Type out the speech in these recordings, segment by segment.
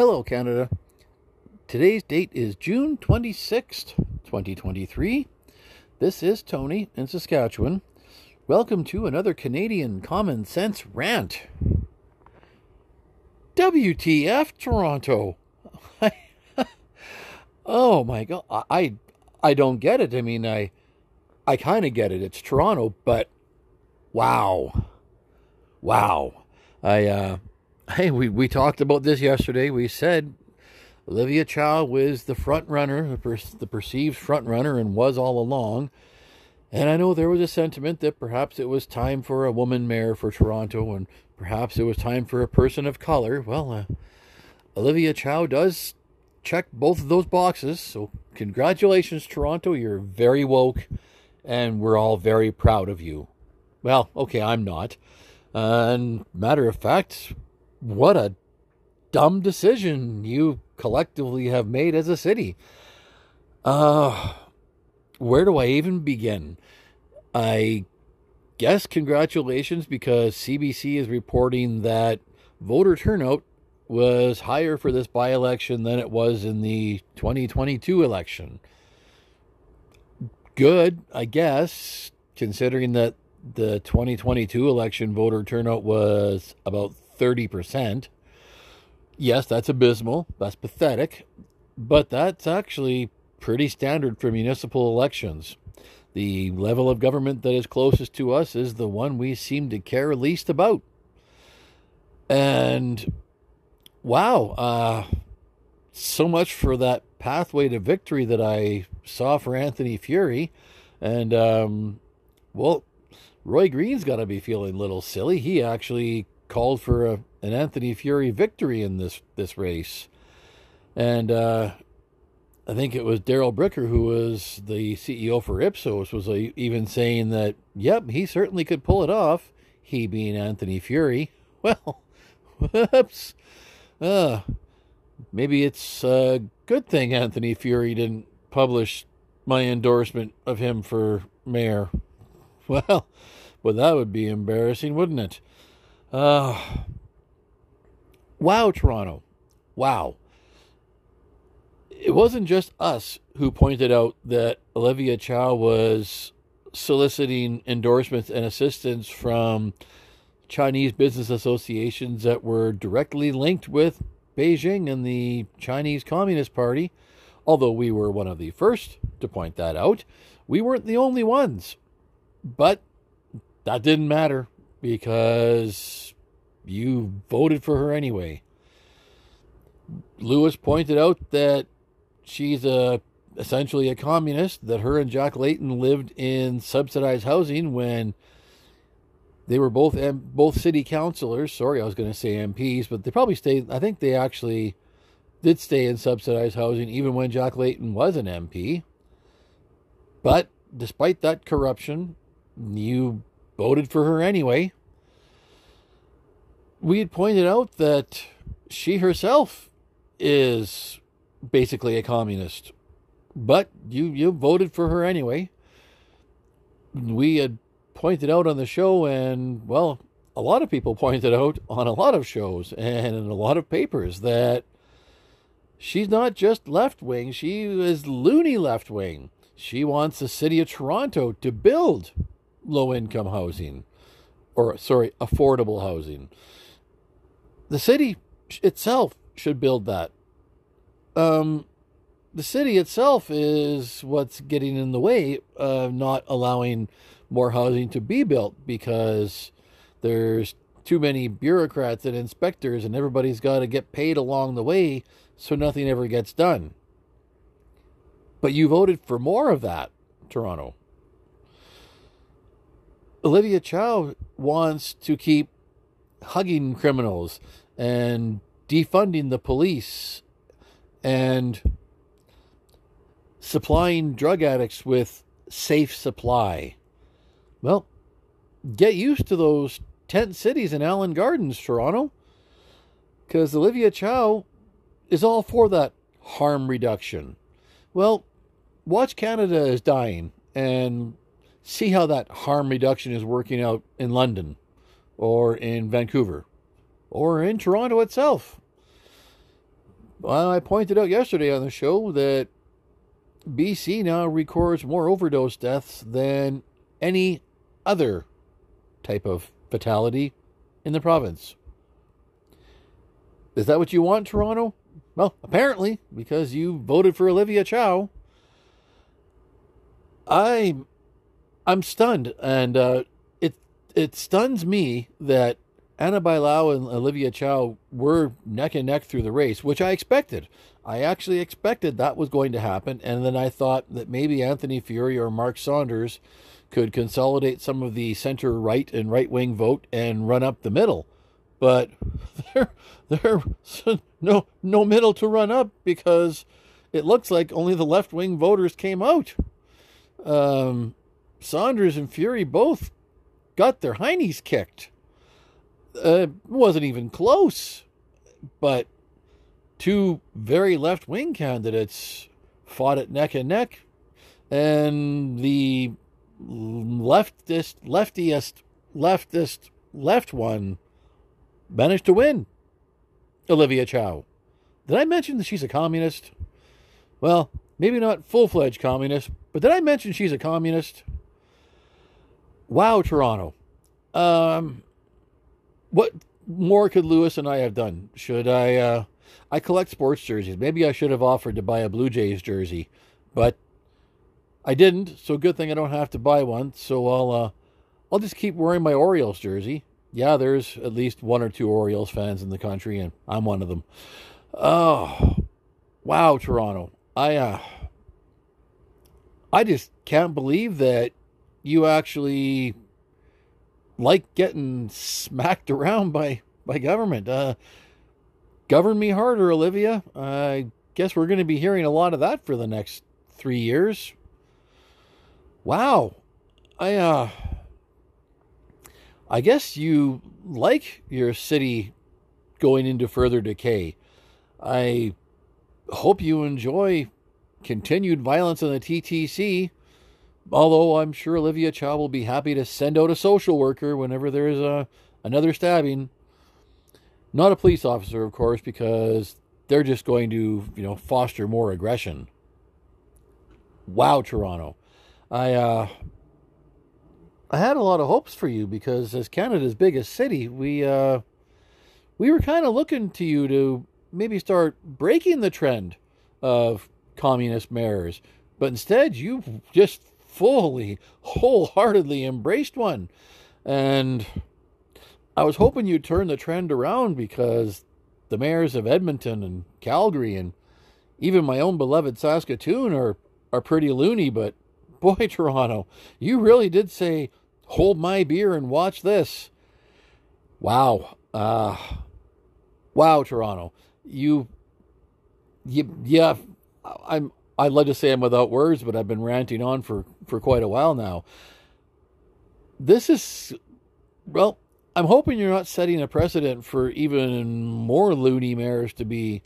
Hello, Canada. Today's date is June 26th, 2023. This is Tony in Saskatchewan. Welcome to another Canadian Common Sense Rant. WTF, Toronto? oh my god, I I don't get it. I mean, I I kind of get it. It's Toronto, but wow, wow. I uh, hey, we we talked about this yesterday. We said Olivia Chow was the front runner, the, per- the perceived front runner, and was all along. And I know there was a sentiment that perhaps it was time for a woman mayor for Toronto, and perhaps it was time for a person of color. Well, uh, Olivia Chow does check both of those boxes. So, congratulations, Toronto. You're very woke, and we're all very proud of you. Well, okay, I'm not. And matter of fact, what a dumb decision you collectively have made as a city. Uh, where do I even begin? I guess congratulations because CBC is reporting that voter turnout was higher for this by election than it was in the 2022 election. Good, I guess, considering that the 2022 election voter turnout was about 30%. Yes, that's abysmal. That's pathetic. But that's actually pretty standard for municipal elections. The level of government that is closest to us is the one we seem to care least about. And wow, uh, so much for that pathway to victory that I saw for Anthony Furey. And, um, well, Roy Green's got to be feeling a little silly. He actually called for a, an Anthony Furey victory in this, this race. And, uh, I think it was Darrell Bricker who was the CEO for Ipsos was even saying that, yep, he certainly could pull it off. He being Anthony Furey. Well, whoops. Uh, maybe it's a good thing Anthony Furey didn't publish my endorsement of him for mayor. Well, but that would be embarrassing, wouldn't it? Uh, wow, Toronto. Wow it wasn't just us who pointed out that Olivia Chow was soliciting endorsements and assistance from Chinese business associations that were directly linked with Beijing and the Chinese Communist Party. Although we were one of the first to point that out, we weren't the only ones. But that didn't matter because you voted for her anyway. Lewis pointed out that she's a essentially a communist. That her and Jack Layton lived in subsidized housing when they were both M- both city councilors. Sorry, I was going to say MPs, but they probably stayed. I think they actually did stay in subsidized housing even when Jack Layton was an MP. But despite that corruption, you voted for her anyway. We had pointed out that she herself is basically a communist. But you, you voted for her anyway. We had pointed out on the show, and well, a lot of people pointed out on a lot of shows and in a lot of papers that she's not just left wing, she is loony left wing. She wants the city of Toronto to build low income housing, or sorry, affordable housing. The city itself should build that um, the city itself is what's getting in the way of not allowing more housing to be built because there's too many bureaucrats and inspectors, and everybody's got to get paid along the way, so nothing ever gets done. But you voted for more of that, Toronto. Olivia Chow wants to keep hugging criminals and defunding the police and supplying drug addicts with safe supply. Well, get used to those tent cities in Allen Gardens, Toronto, because Olivia Chow is all for that harm reduction. Well, watch Canada is dying and see how that harm reduction is working out in London or in Vancouver or in Toronto itself. Well, I pointed out yesterday on the show that BC now records more overdose deaths than any other type of fatality in the province. Is that what you want, Toronto? Well, apparently, because you voted for Olivia Chow. I, I'm stunned, and uh, it it stuns me that Ana Bailão and Olivia Chow were neck and neck through the race, which I expected. I actually expected that was going to happen, and then I thought that maybe Anthony Furey or Mark Saunders could consolidate some of the center right and right wing vote and run up the middle. But there, there, no, no middle to run up because it looks like only the left wing voters came out. Um, Saunders and Furey both got their heinies kicked. Uh, wasn't even close, but two very left wing candidates fought it neck and neck, and the leftist, leftiest, leftist, left one managed to win. Olivia Chow. Did I mention that she's a communist? Well, maybe not full fledged communist, but did I mention she's a communist? Wow, Toronto. Um, what more could Lewis and I have done? Should I? Uh, I collect sports jerseys. Maybe I should have offered to buy a Blue Jays jersey, but I didn't. So good thing I don't have to buy one. So I'll uh, I'll just keep wearing my Orioles jersey. Yeah, there's at least one or two Orioles fans in the country, and I'm one of them. Oh, wow, Toronto! I uh, I just can't believe that you actually like getting smacked around by by government. Uh, govern me harder, Olivia. I guess we're going to be hearing a lot of that for the next three years. Wow, I uh, I guess you like your city going into further decay. I hope you enjoy continued violence on the TTC Although I'm sure Olivia Chow will be happy to send out a social worker whenever there is a, another stabbing. Not a police officer, of course, because they're just going to, you know, foster more aggression. Wow, Toronto. I uh I had a lot of hopes for you because as Canada's biggest city, we uh we were kind of looking to you to maybe start breaking the trend of communist mayors. But instead, you just fully, wholeheartedly embraced one. And I was hoping you'd turn the trend around because the mayors of Edmonton and Calgary and even my own beloved Saskatoon are, are pretty loony, but boy, Toronto, you really did say, hold my beer and watch this. Wow. Uh, wow, Toronto. You, you, yeah, I'm, I'd love to say I'm without words, but I've been ranting on for, for quite a while now. This is, well, I'm hoping you're not setting a precedent for even more loony mayors to be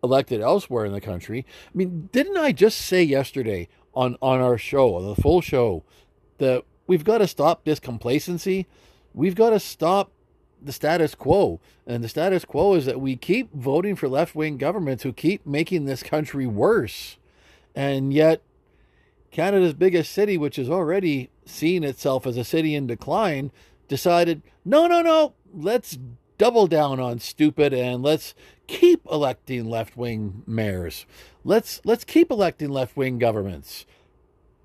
elected elsewhere in the country. I mean, didn't I just say yesterday on, on our show, the full show, that we've got to stop this complacency? We've got to stop the status quo. And the status quo is that we keep voting for left wing governments who keep making this country worse. And yet, Canada's biggest city, which has already seen itself as a city in decline, decided no, no, no, let's double down on stupid and let's keep electing left-wing mayors. Let's let's keep electing left-wing governments.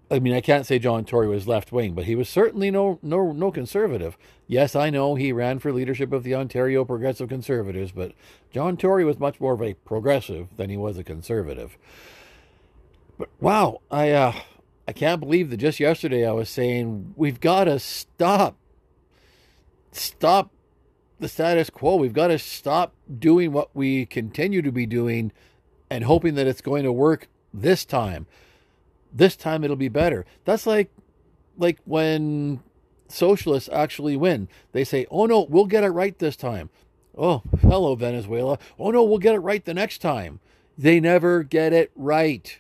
I mean, I can't say John Tory was left-wing, but he was certainly no no no conservative. Yes, I know he ran for leadership of the Ontario Progressive Conservatives, but John Tory was much more of a progressive than he was a conservative. But wow, I uh, I can't believe that just yesterday I was saying we've got to stop, stop the status quo. We've got to stop doing what we continue to be doing, and hoping that it's going to work this time. This time it'll be better. That's like, like when socialists actually win. They say, "Oh no, we'll get it right this time." Oh, hello Venezuela. Oh no, we'll get it right the next time. They never get it right.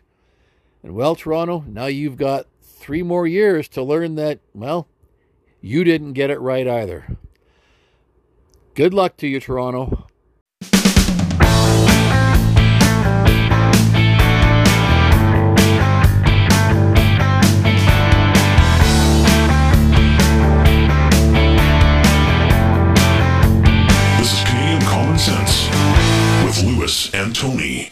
And well, Toronto, now you've got three more years to learn that, well, you didn't get it right either. Good luck to you, Toronto. This is Common Sense with and Tony.